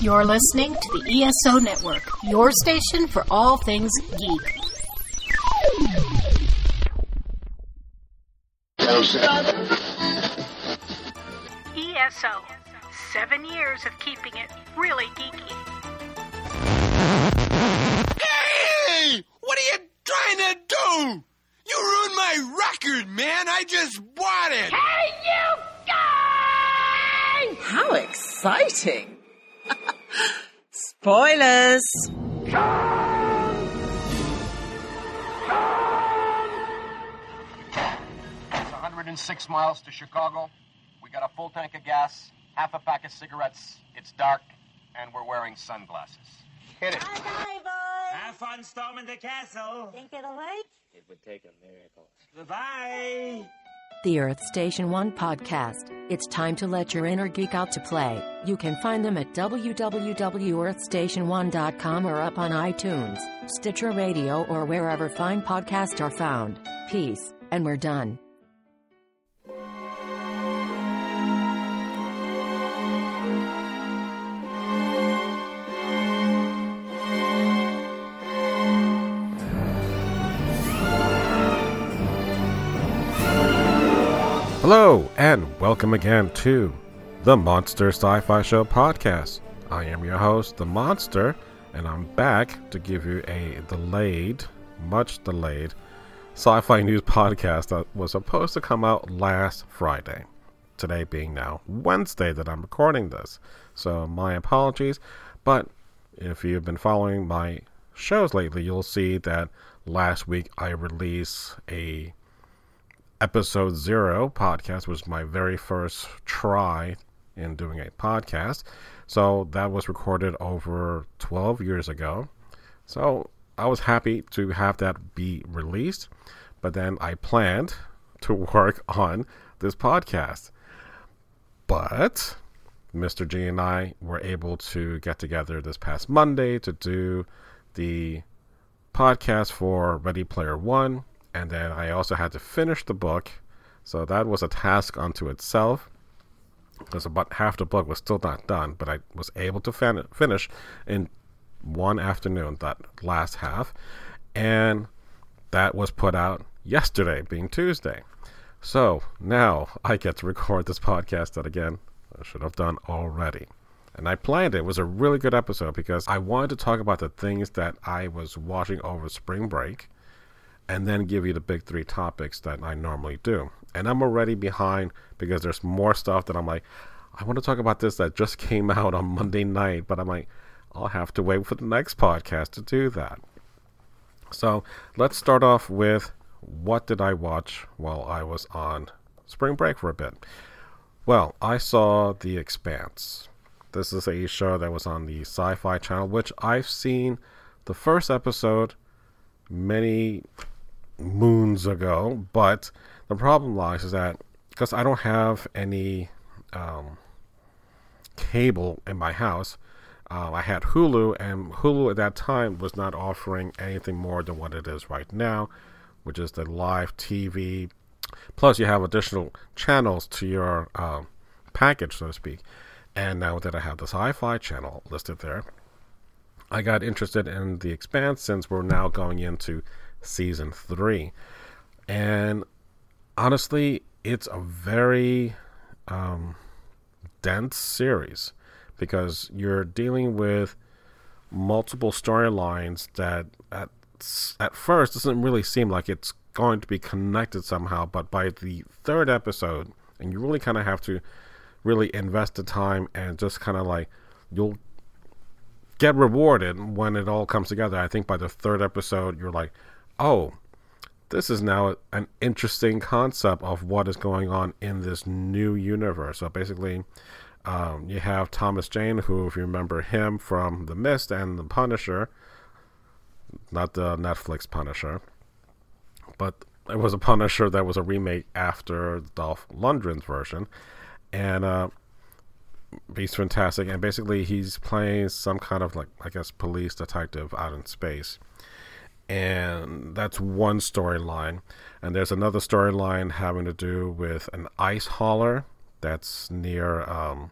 You're listening to the ESO Network, your station for all things geek. ESO, seven years of keeping it really geeky. Hey! What are you trying to do? You ruined my record, man. I just bought it. Hang you! How exciting! Spoilers! It's 106 miles to Chicago. We got a full tank of gas, half a pack of cigarettes. It's dark, and we're wearing sunglasses. Hit it. Bye, boys. Have fun storming the castle. Think it'll work? It would take a miracle. Goodbye. The Earth Station One podcast. It's time to let your inner geek out to play. You can find them at www.earthstation1.com or up on iTunes, Stitcher Radio, or wherever fine podcasts are found. Peace, and we're done. Hello, and welcome again to the Monster Sci Fi Show podcast. I am your host, The Monster, and I'm back to give you a delayed, much delayed sci fi news podcast that was supposed to come out last Friday. Today being now Wednesday that I'm recording this. So, my apologies, but if you've been following my shows lately, you'll see that last week I released a episode zero podcast was my very first try in doing a podcast. So that was recorded over 12 years ago. So I was happy to have that be released, but then I planned to work on this podcast. But Mr. G and I were able to get together this past Monday to do the podcast for Ready Player One and then I also had to finish the book. So that was a task unto itself. Because about half the book was still not done, but I was able to fin- finish in one afternoon, that last half. And that was put out yesterday, being Tuesday. So now I get to record this podcast that, again, I should have done already. And I planned it. It was a really good episode because I wanted to talk about the things that I was watching over spring break and then give you the big three topics that I normally do. And I'm already behind because there's more stuff that I'm like, I want to talk about this that just came out on Monday night, but I'm like, I'll have to wait for the next podcast to do that. So let's start off with what did I watch while I was on spring break for a bit? Well, I saw The Expanse. This is a show that was on the Sci Fi Channel, which I've seen the first episode many moons ago. But the problem lies is that because I don't have any um, cable in my house, uh, I had Hulu, and Hulu at that time was not offering anything more than what it is right now, which is the live TV. Plus, you have additional channels to your um, package, so to speak. And now that I have the sci fi channel listed there, I got interested in The Expanse since we're now going into season three. And honestly, it's a very um, dense series because you're dealing with multiple storylines that at at first doesn't really seem like it's going to be connected somehow, but by the third episode, and you really kind of have to really invest the time and just kind of like you'll get rewarded when it all comes together. I think by the third episode, you're like, oh, this is now an interesting concept of what is going on in this new universe. So basically, um, you have Thomas Jane, who, if you remember him from The Mist and The Punisher, not the Netflix Punisher, but it was a Punisher that was a remake after Dolph Lundgren's version. And uh, he's fantastic. And basically, he's playing some kind of, like, I guess, police detective out in space and that's one storyline. And there's another storyline having to do with an ice hauler that's near, um,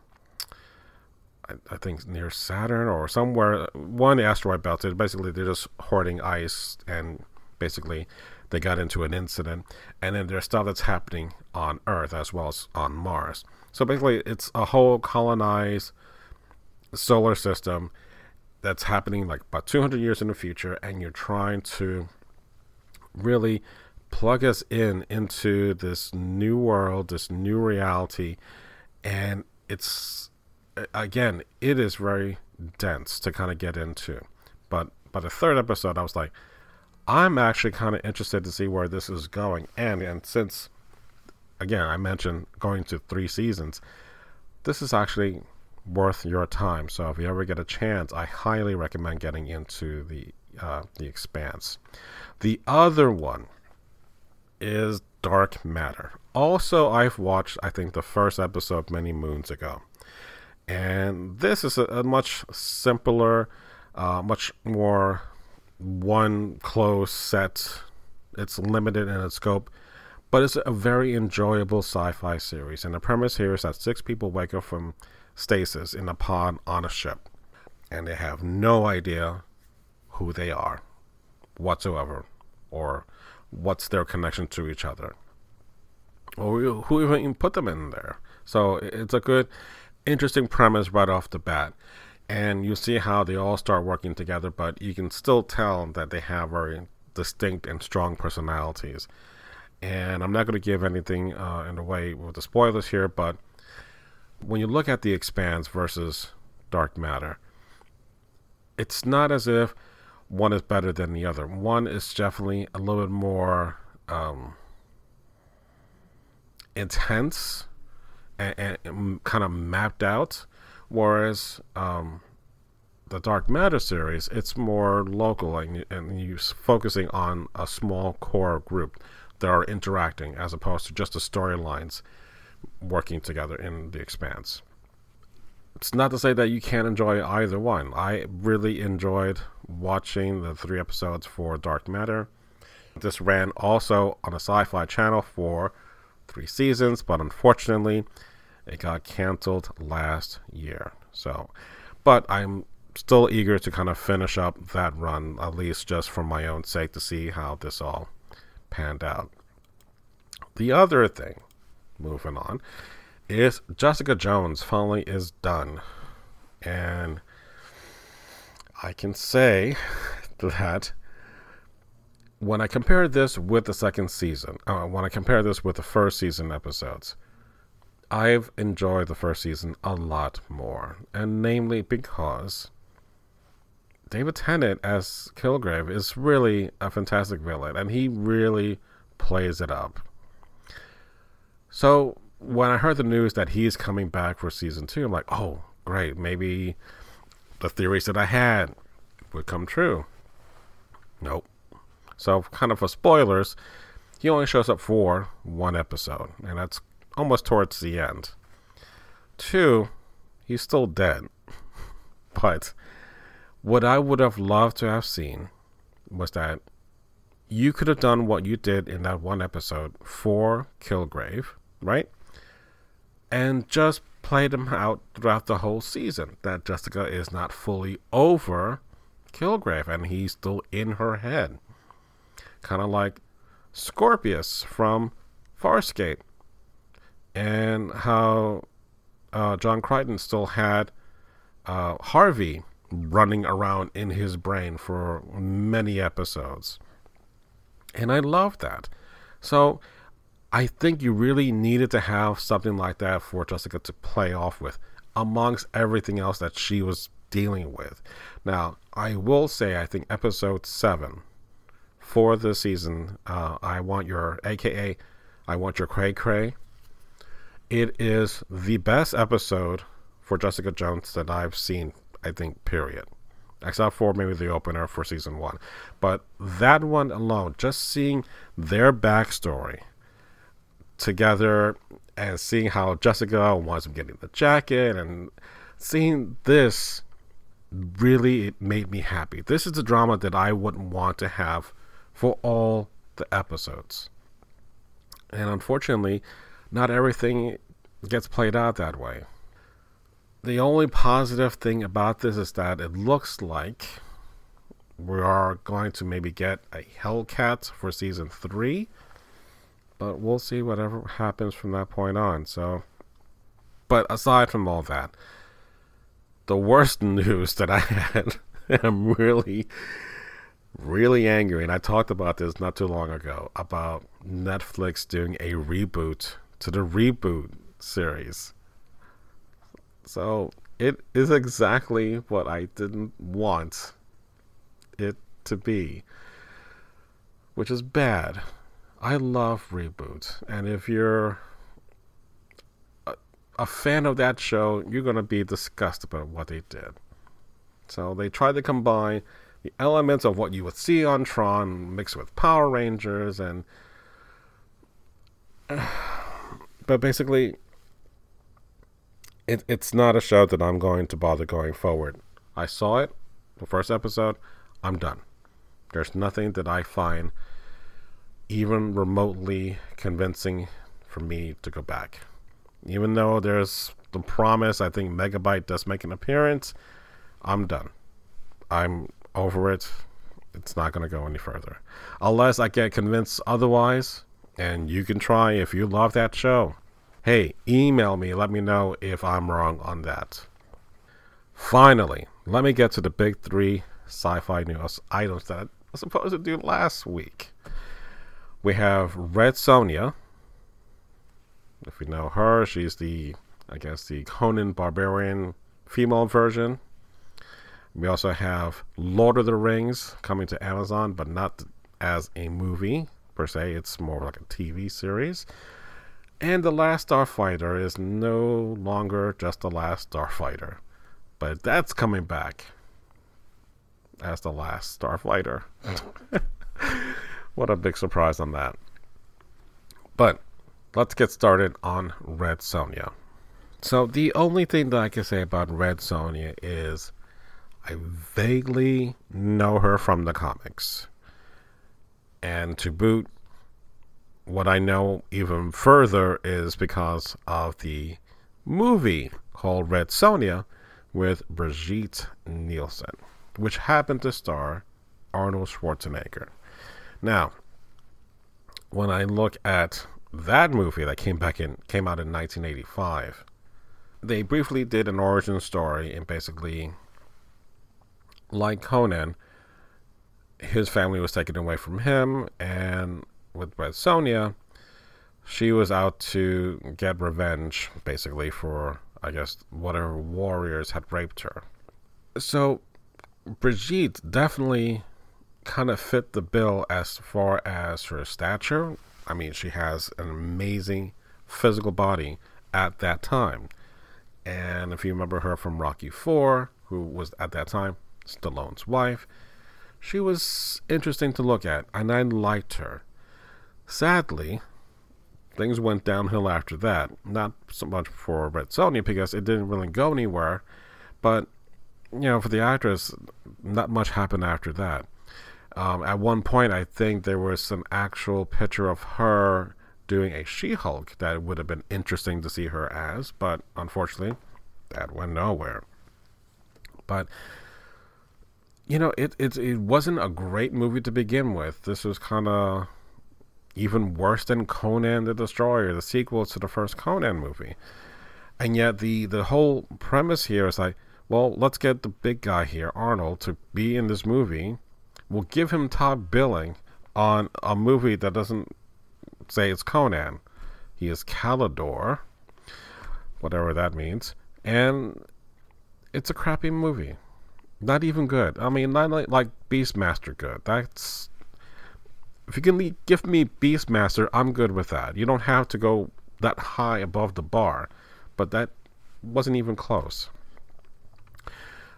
I think near Saturn or somewhere, one asteroid belt. Basically, they're just hoarding ice, and basically, they got into an incident. And then there's stuff that's happening on Earth as well as on Mars. So basically, it's a whole colonized solar system that's happening like about 200 years in the future, and you're trying to really plug us in into this new world, this new reality, and it's again, it is very dense to kind of get into. But by the third episode, I was like, I'm actually kind of interested to see where this is going, and and since again I mentioned going to three seasons, this is actually worth your time. So if you ever get a chance, I highly recommend getting into the uh, the Expanse. The other one is Dark Matter. Also, I've watched I think the first episode many moons ago, and this is a, a much simpler, uh, much more one close set. It's limited in its scope, but it's a very enjoyable sci-fi series. And the premise here is that six people wake up from stasis in a pod on a ship, and they have no idea who they are whatsoever, or what's their connection to each other, or who even put them in there. So it's a good, interesting premise right off the bat. And you see how they all start working together, but you can still tell that they have very distinct and strong personalities. And I'm not going to give anything uh, in the way with the spoilers here, but when you look at the Expanse versus Dark Matter, it's not as if one is better than the other. One is definitely a little bit more um, intense and, and, kind of mapped out, whereas um, the Dark Matter series it's more local and, and you're focusing on a small core group that are interacting as opposed to just the storylines working together in the expanse. It's not to say that you can't enjoy either one. I really enjoyed watching the three episodes for Dark Matter. This ran also on a sci fi channel for three seasons, but unfortunately, it got canceled last year. So, but I'm still eager to kind of finish up that run, at least just for my own sake, to see how this all panned out. The other thing moving on, is Jessica Jones finally is done. And I can say that when I compare this with the second season, uh, when I compare this with the first season episodes, I've enjoyed the first season a lot more. And namely because David Tennant as Kilgrave is really a fantastic villain, and he really plays it up. So when I heard the news that he's coming back for season two, I'm like, oh, great. Maybe the theories that I had would come true. Nope. So, kind of for spoilers, he only shows up for one episode, and that's almost towards the end. Two, he's still dead. but what I would have loved to have seen was that you could have done what you did in that one episode for Kilgrave right? And just play them out throughout the whole season. That Jessica is not fully over Kilgrave and he's still in her head. Kind of like Scorpius from Farscape. And how uh, John Crichton still had uh, Harvey running around in his brain for many episodes. And I love that. So I think you really needed to have something like that for Jessica to play off with, amongst everything else that she was dealing with. Now, I will say, I think episode seven for the season, uh, I want your, aka, I want your cray cray. It is the best episode for Jessica Jones that I've seen, I think, period. Except for maybe the opener for season one. But that one alone, just seeing their backstory together and seeing how Jessica winds up getting the jacket and seeing this really it made me happy. This is a drama that I wouldn't want to have for all the episodes. And unfortunately, not everything gets played out that way. the only positive thing about this is that it looks like we are going to maybe get a Hellcat for season three, but we'll see whatever happens from that point on. So, but aside from all that, the worst news that I had, I'm really, really angry, and I talked about this not too long ago about Netflix doing a reboot to the reboot series. So it is exactly what I didn't want it to be, which is bad. I love reboots, and if you're a, fan of that show, you're to be disgusted about what they did. So they tried to combine the elements of what you would see on Tron mixed with Power Rangers and but basically it, it's not a show that I'm going to bother going forward. I saw it, the first episode, I'm done. There's nothing that I find even remotely convincing for me to go back. Even though there's the promise, I think Megabyte does make an appearance, I'm done. I'm over it. It's not going to go any further. Unless I get convinced otherwise, and you can try if you love that show hey, email me. Let me know if I'm wrong on that. Finally, let me get to the big three sci fi news items that I was supposed to do last week. We have Red Sonja. If you know her, she's the, I guess, the Conan Barbarian female version. We also have Lord of the Rings coming to Amazon, but not as a movie per se. It's more like a TV series. And The Last Starfighter is no longer just The Last Starfighter, but that's coming back as The Last Starfighter. Oh. what a big surprise on that. But let's get started on Red Sonja. So, the only thing that I can say about Red Sonja is I vaguely know her from the comics. And to boot, what I know even further is because of the movie called Red Sonja with Brigitte Nielsen, which happened to star Arnold Schwarzenegger. Now, when I look at that movie that came back in came out in 1985, they briefly did an origin story and basically like Conan, his family was taken away from him and with Red Sonja, she was out to get revenge, basically, for, I guess, whatever warriors had raped her. So, Brigitte definitely kind of fit the bill as far as her stature. I mean, she has an amazing physical body at that time. And if you remember her from Rocky 4, who was at that time Stallone's wife, she was interesting to look at, and I liked her. Sadly, things went downhill after that. Not so much for Red Sonja because it didn't really go anywhere, but you know, for the actress, not much happened after that. Um, at one point, I think there was an actual picture of her doing a She-Hulk that would have been interesting to see her as, but unfortunately, that went nowhere. But you know, it it it wasn't a great movie to begin with. This was kind of even worse than Conan the Destroyer, the sequel to the first Conan movie. And yet the the whole premise here is like, well, let's get the big guy here, Arnold, to be in this movie. We'll give him top billing on a movie that doesn't say it's Conan. He is Kalidor, whatever that means, and it's a crappy movie. Not even good. I mean, not like, like Beastmaster good. That's if you can give me Beastmaster, I'm good with that. You don't have to go that high above the bar, but that wasn't even close.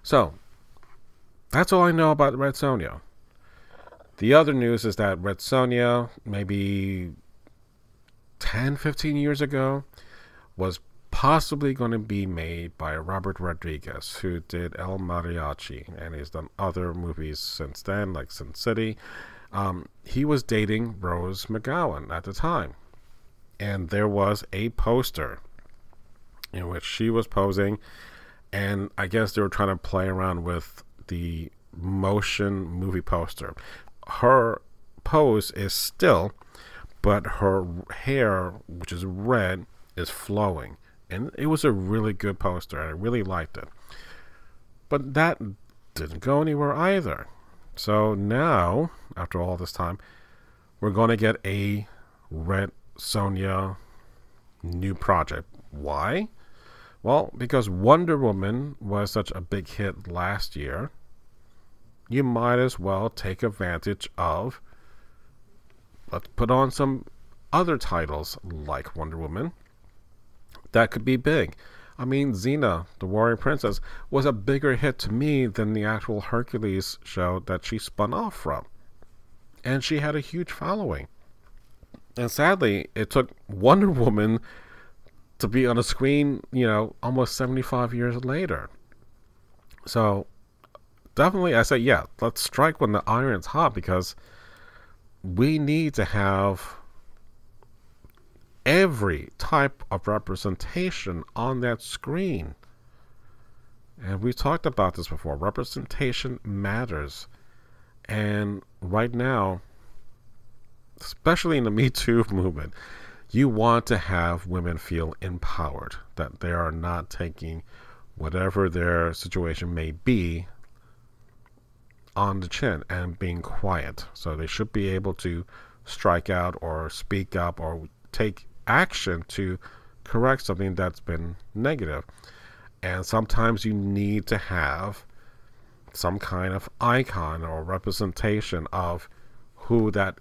So, that's all I know about Red Sonja. The other news is that Red Sonja, maybe 10, 15 years ago, was possibly going to be made by Robert Rodriguez, who did El Mariachi, and he's done other movies since then, like Sin City um, he was dating Rose McGowan at the time. And there was a poster in which she was posing And I guess they were trying to play around with the motion movie poster. Her pose is still, but her hair, which is red, is flowing. And it was a really good poster. I really liked it. But that didn't go anywhere either. So now, after all this time, we're going to get a Red Sonja new project. Why? Well, because Wonder Woman was such a big hit last year, you might as well take advantage of. Let's put on some other titles like Wonder Woman. That could be big. I mean, Xena, the Warrior Princess, was a bigger hit to me than the actual Hercules show that she spun off from. And she had a huge following. And sadly, it took Wonder Woman to be on a screen, you know, almost 75 years later. So, definitely, I say, yeah, let's strike when the iron's hot because we need to have every type of representation on that screen. And we've talked about this before. Representation matters. And right now, especially in the Me Too movement, you want to have women feel empowered, that they are not taking whatever their situation may be on the chin and being quiet. So they should be able to strike out or speak up or take action to correct something that's been negative. And sometimes you need to have some kind of icon or representation of who that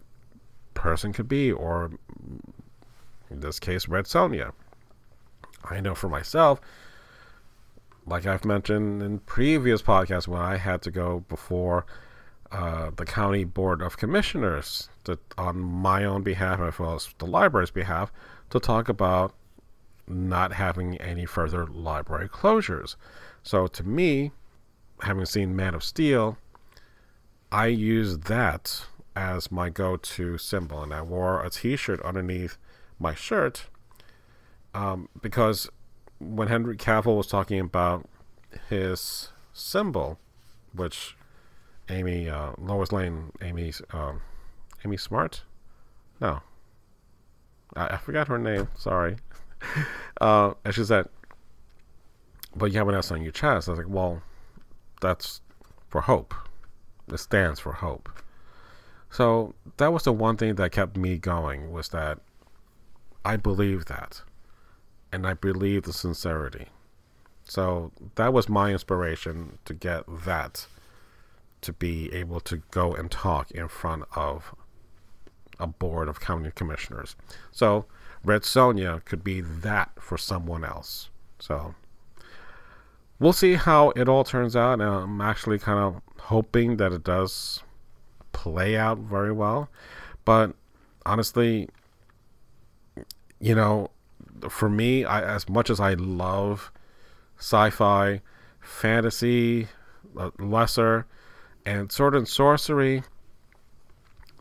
person could be, or in this case, Red Sonja. I know for myself, like I've mentioned in previous podcasts, when I had to go before uh, the county board of commissioners to, on my own behalf as well as the library's behalf to talk about not having any further library closures. So to me, having seen Man of Steel, I used that as my go-to symbol, and I wore a T-shirt underneath my shirt um, because when Henry Cavill was talking about his symbol, which Amy uh, Lois Lane, Amy um, Amy Smart, no, I, I forgot her name. Sorry. uh, and she said, "But you have an S on your chest." I was like, "Well, that's for hope. It stands for hope." So that was the one thing that kept me going was that I believe that, and I believe the sincerity. So that was my inspiration to get that to be able to go and talk in front of a board of county commissioners. So Red Sonja could be that for someone else. So we'll see how it all turns out. And I'm actually kind of hoping that it does play out very well. But honestly, you know, for me, I, as much as I love sci-fi, fantasy, uh, lesser, and sword and sorcery,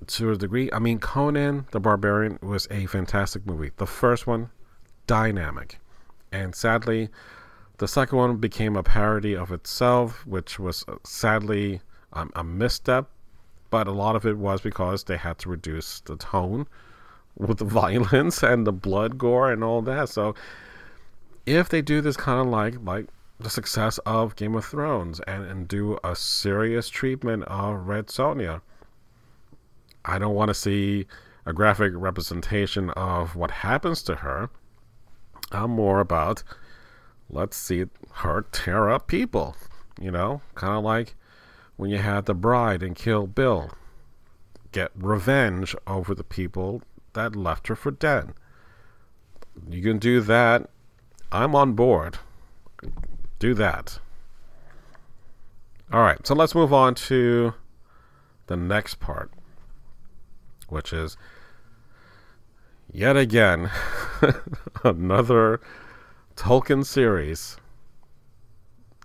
to a degree. I mean, Conan the Barbarian was a fantastic movie. The first one, dynamic. And sadly, the second one became a parody of itself, which was uh, sadly um, a misstep. But a lot of it was because they had to reduce the tone with the violence and the blood gore and all that. So if they do this kind of like like the success of Game of Thrones and, and do a serious treatment of Red Sonja, I don't want to see a graphic representation of what happens to her. I'm more about let's see her tear up people. You know, kind of like when you had the bride and Kill Bill get revenge over the people that left her for dead. You can do that. I'm on board. Do that. All right, so let's move on to the next part which is yet again another Tolkien series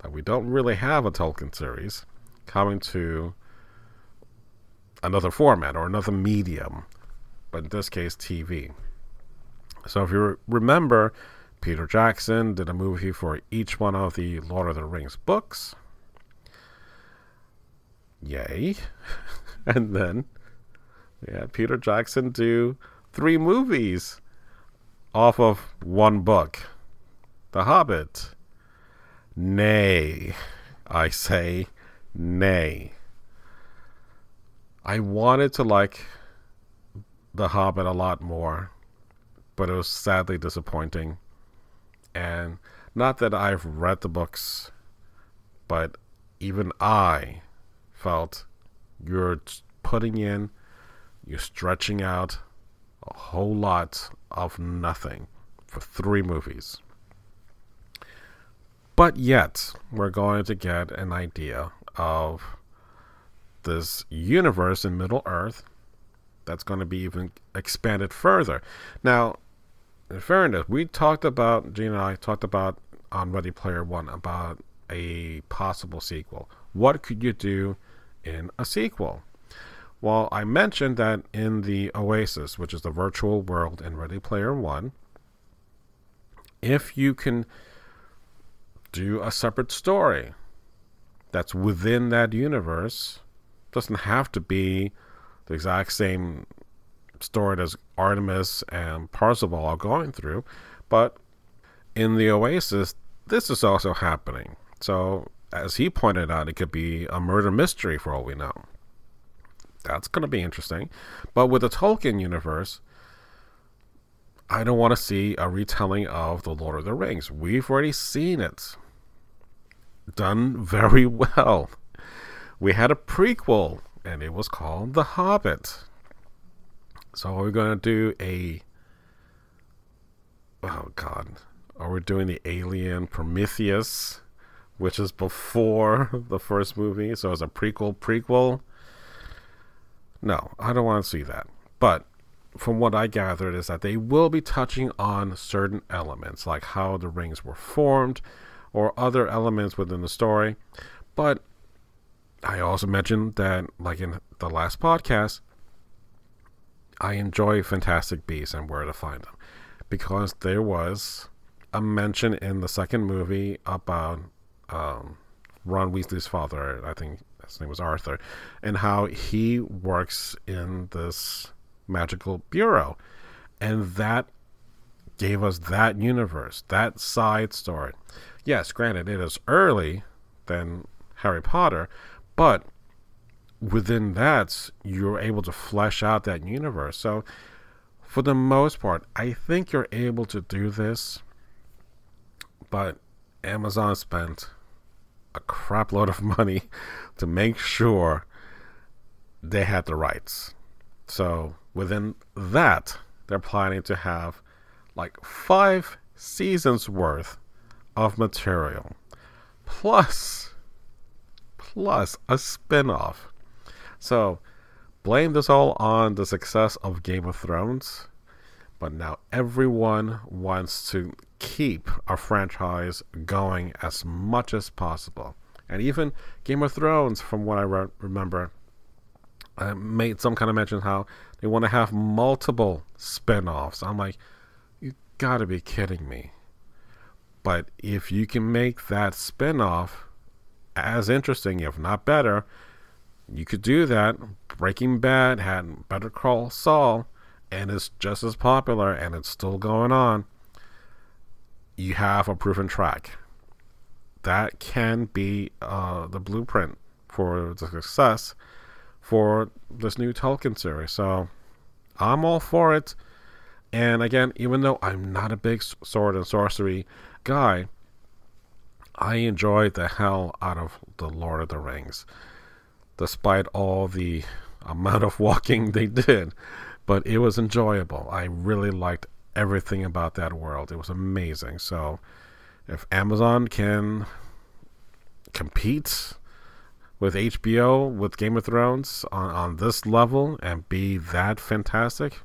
that we don't really have a Tolkien series coming to another format or another medium, but in this case, TV. So if you remember Peter Jackson did a movie for each one of the Lord of the Rings books. Yay. and then had Peter Jackson do three movies off of one book The Hobbit. Nay, I say, nay. I wanted to like The Hobbit a lot more, but it was sadly disappointing. And not that I've read the books, but even I felt you're putting in, you're stretching out a whole lot of nothing for three movies. But yet, we're going to get an idea of this universe in Middle Earth that's going to be even expanded further. Now, in fairness, we talked about, Gene and I talked about on Ready Player One about a possible sequel. What could you do in a sequel? Well, I mentioned that in the Oasis, which is the virtual world in Ready Player One, if you can do a separate story that's within that universe, doesn't have to be the exact same story as Artemis and Parzival are going through, but in the Oasis, this is also happening. So, as he pointed out, it could be a murder mystery for all we know. That's going to be interesting. But with the Tolkien universe, I don't want to see a retelling of The Lord of the Rings. We've already seen it done very well. We had a prequel, and it was called The Hobbit. So we're going to do a. Oh, God. Are we doing the Alien Prometheus, which is before the first movie? So it's a prequel, prequel. No, I don't want to see that. But from what I gathered, is that they will be touching on certain elements, like how the rings were formed, or other elements within the story. But I also mentioned that, like in the last podcast, I enjoy Fantastic Beasts and Where to Find Them because there was a mention in the second movie about um, Ron Weasley's father. I think his name was Arthur, and how he works in this magical bureau, and that gave us that universe, that side story. Yes, granted, it is early than Harry Potter, but within that, you're able to flesh out that universe. So, for the most part, I think you're able to do this, but Amazon spent a crap load of money to make sure they had the rights. So, within that, they're planning to have like five seasons worth of material plus plus a spin-off. So blame this all on the success of game of thrones but now everyone wants to keep a franchise going as much as possible. And even game of thrones from what i re- remember uh, made some kind of mention how they want to have multiple spin-offs. I'm like you gotta be kidding me. But if you can make that spin-off as interesting, if not better, you could do that. Breaking Bad had Better Call Saul, and it's just as popular, and it's still going on. You have a proven track. That can be uh, the blueprint for the success for this new Tolkien series. So I'm all for it. And again, even though I'm not a big sword and sorcery guy, I enjoyed the hell out of the Lord of the Rings, despite all the amount of walking they did. But it was enjoyable. I really liked everything about that world. It was amazing. So, if Amazon can compete with HBO, with Game of Thrones on, on this level and be that fantastic,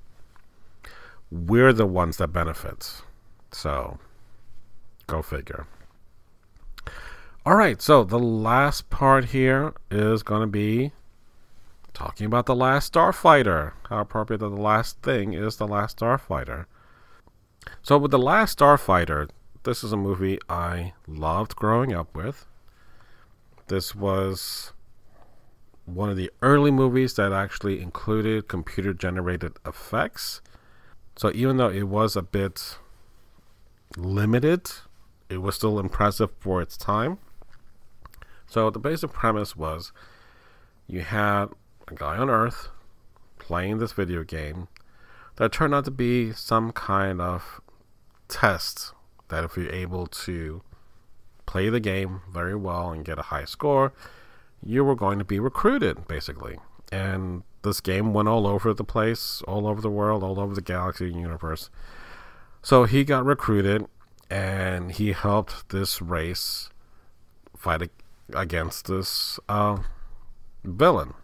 we're the ones that benefit. So, go figure. All right, so the last part here is going to be talking about the last Starfighter. How appropriate that the last thing is the last Starfighter. So, with The Last Starfighter, this is a movie I loved growing up with. This was one of the early movies that actually included computer generated effects. So even though it was a bit limited, it was still impressive for its time. So the basic premise was you had a guy on Earth playing this video game that turned out to be some kind of test that if you're able to play the game very well and get a high score, you were going to be recruited, basically. And this game went all over the place, all over the world, all over the galaxy universe. So he got recruited and he helped this race fight against this uh, villain.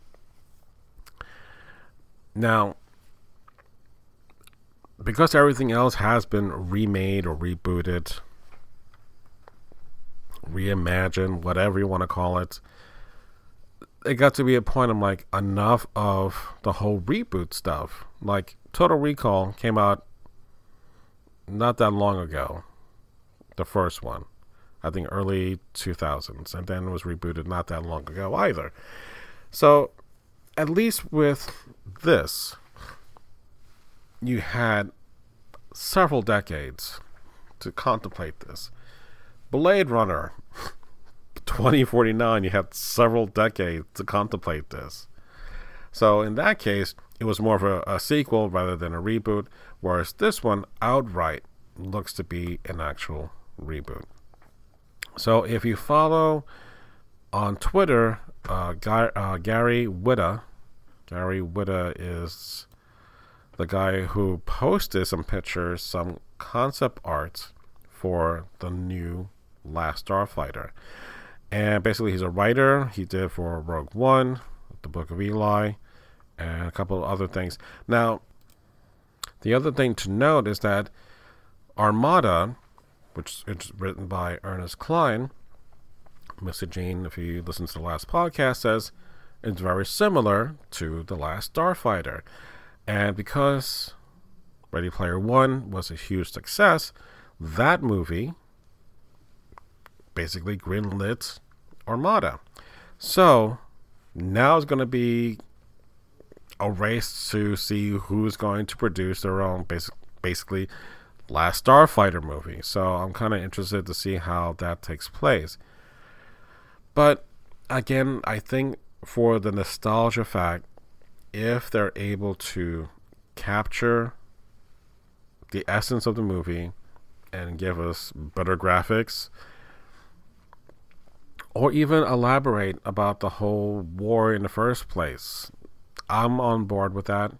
Now, because everything else has been remade or rebooted, reimagined, whatever you want to call it, it got to be a point I'm like, enough of the whole reboot stuff. Like, Total Recall came out not that long ago, the first one. I think early 2000s, and then was rebooted not that long ago either. So, at least with this, you had several decades to contemplate this. Blade Runner 2049, you had several decades to contemplate this. So in that case, it was more of a, a, sequel rather than a reboot, whereas this one outright looks to be an actual reboot. So if you follow on Twitter, uh, uh, Gary Whitta, Gary Whitta is the guy who posted some pictures, some concept art for the new Last Starfighter. And basically, he's a writer. He did for Rogue One, the Book of Eli, and a couple of other things. Now, the other thing to note is that Armada, which is written by Ernest Cline, Mr. Gene, if you listen to the last podcast, says it's very similar to The Last Starfighter. And because Ready Player One was a huge success, that movie basically greenlit Armada. So now it's going to be a race to see who's going to produce their own basic, basically last Starfighter movie. So I'm kind of interested to see how that takes place. But again, I think for the nostalgia fact, if they're able to capture the essence of the movie and give us better graphics, or even elaborate about the whole war in the first place. I'm on board with that.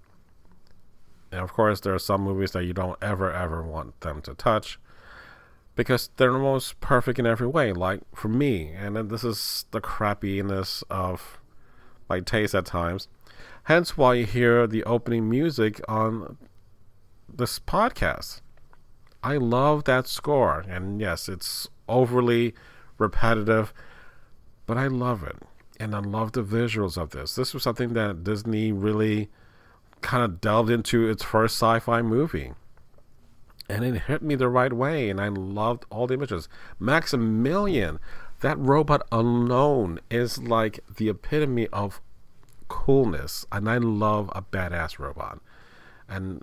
And of course, there are some movies that you don't ever, ever want them to touch because they're the most perfect in every way. Like for me, and this is the crappiness of my taste at times. Hence why you hear the opening music on this podcast. I love that score, and yes, it's overly repetitive but I love it. And I love the visuals of this. This was something that Disney really kind of delved into its first sci fi movie. And it hit me the right way, and I loved all the images. Maximilian, that robot alone is like the epitome of coolness. And I love a badass robot. And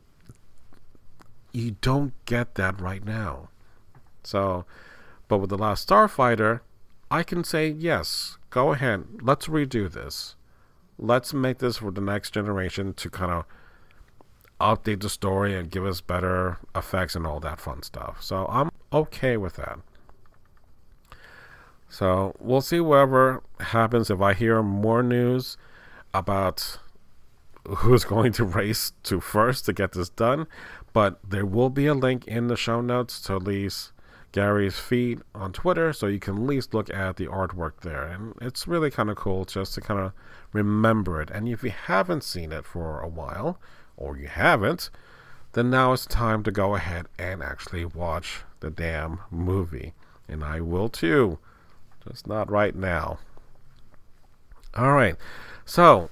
you don't get that right now. So, but with The Last Starfighter, I can say, yes, go ahead, let's redo this. Let's make this for the next generation to kind of update the story and give us better effects and all that fun stuff. So I'm okay with that. So we'll see whatever happens if I hear more news about who's going to race to first to get this done. But there will be a link in the show notes to at least Gary's feed on Twitter, so you can at least look at the artwork there. And it's really kind of cool just to kind of remember it. And if you haven't seen it for a while, or you haven't, then now it's time to go ahead and actually watch the damn movie. And I will too, just not right now. All right, so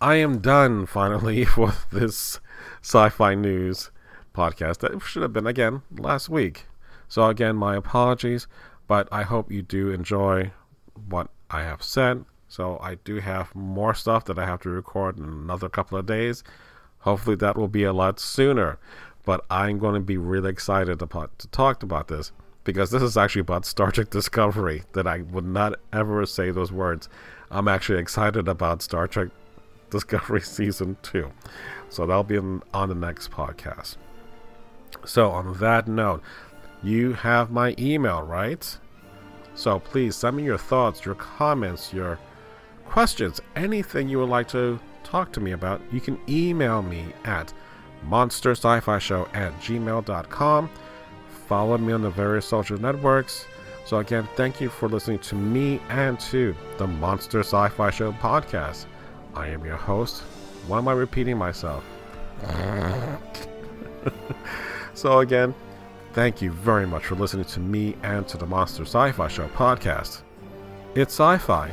I am done finally with this sci fi news podcast that should have been again last week. So again, my apologies, but I hope you do enjoy what I have said. So I do have more stuff that I have to record in another couple of days. Hopefully that will be a lot sooner. But I'm going to be really excited about, to talk about this because this is actually about Star Trek Discovery that I would not ever say those words. I'm actually excited about Star Trek Discovery Season 2. So that'll be on, on the next podcast. So, on that note, you have my email, right? So please send me your thoughts, your comments, your questions, anything you would like to talk to me about. You can email me at monster sci-fi show at gmail.com. Follow me on the various social networks. So again, thank you for listening to me and to the Monster Sci-Fi Show podcast. I am your host. Why am I repeating myself? so again, thank you very much for listening to me and to the Monster Sci-Fi Show podcast. It's sci-fi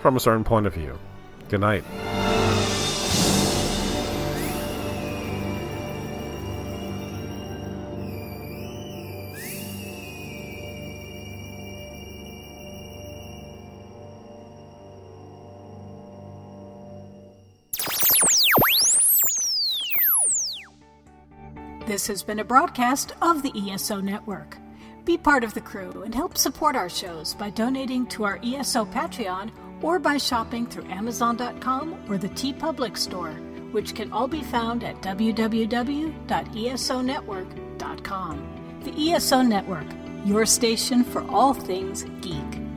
from a certain point of view. Good night. This has been a broadcast of the ESO Network. Be part of the crew and help support our shows by donating to our ESO Patreon or by shopping through Amazon.com or the TeePublic Store, which can all be found at www.esonetwork.com. The ESO Network, your station for all things geek.